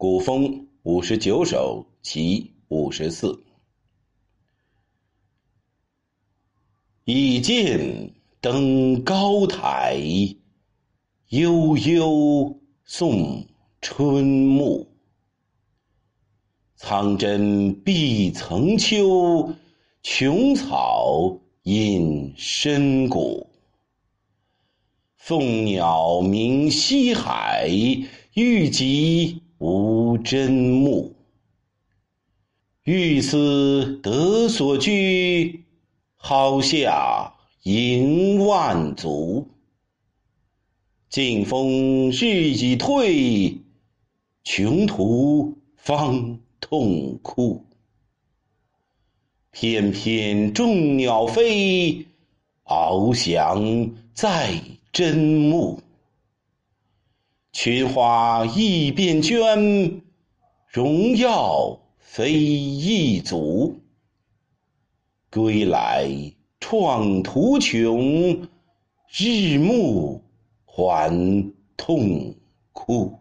古风五十九首其五十四。已见登高台，悠悠送春暮。苍针碧层秋，琼草隐深谷。凤鸟鸣西海，玉鸡无真木。欲思得所居，蒿下迎万族。劲风日已退，穷途方痛哭。翩翩众鸟飞，翱翔在真木。群花易变娟，荣耀非一族。归来创途穷，日暮还痛哭。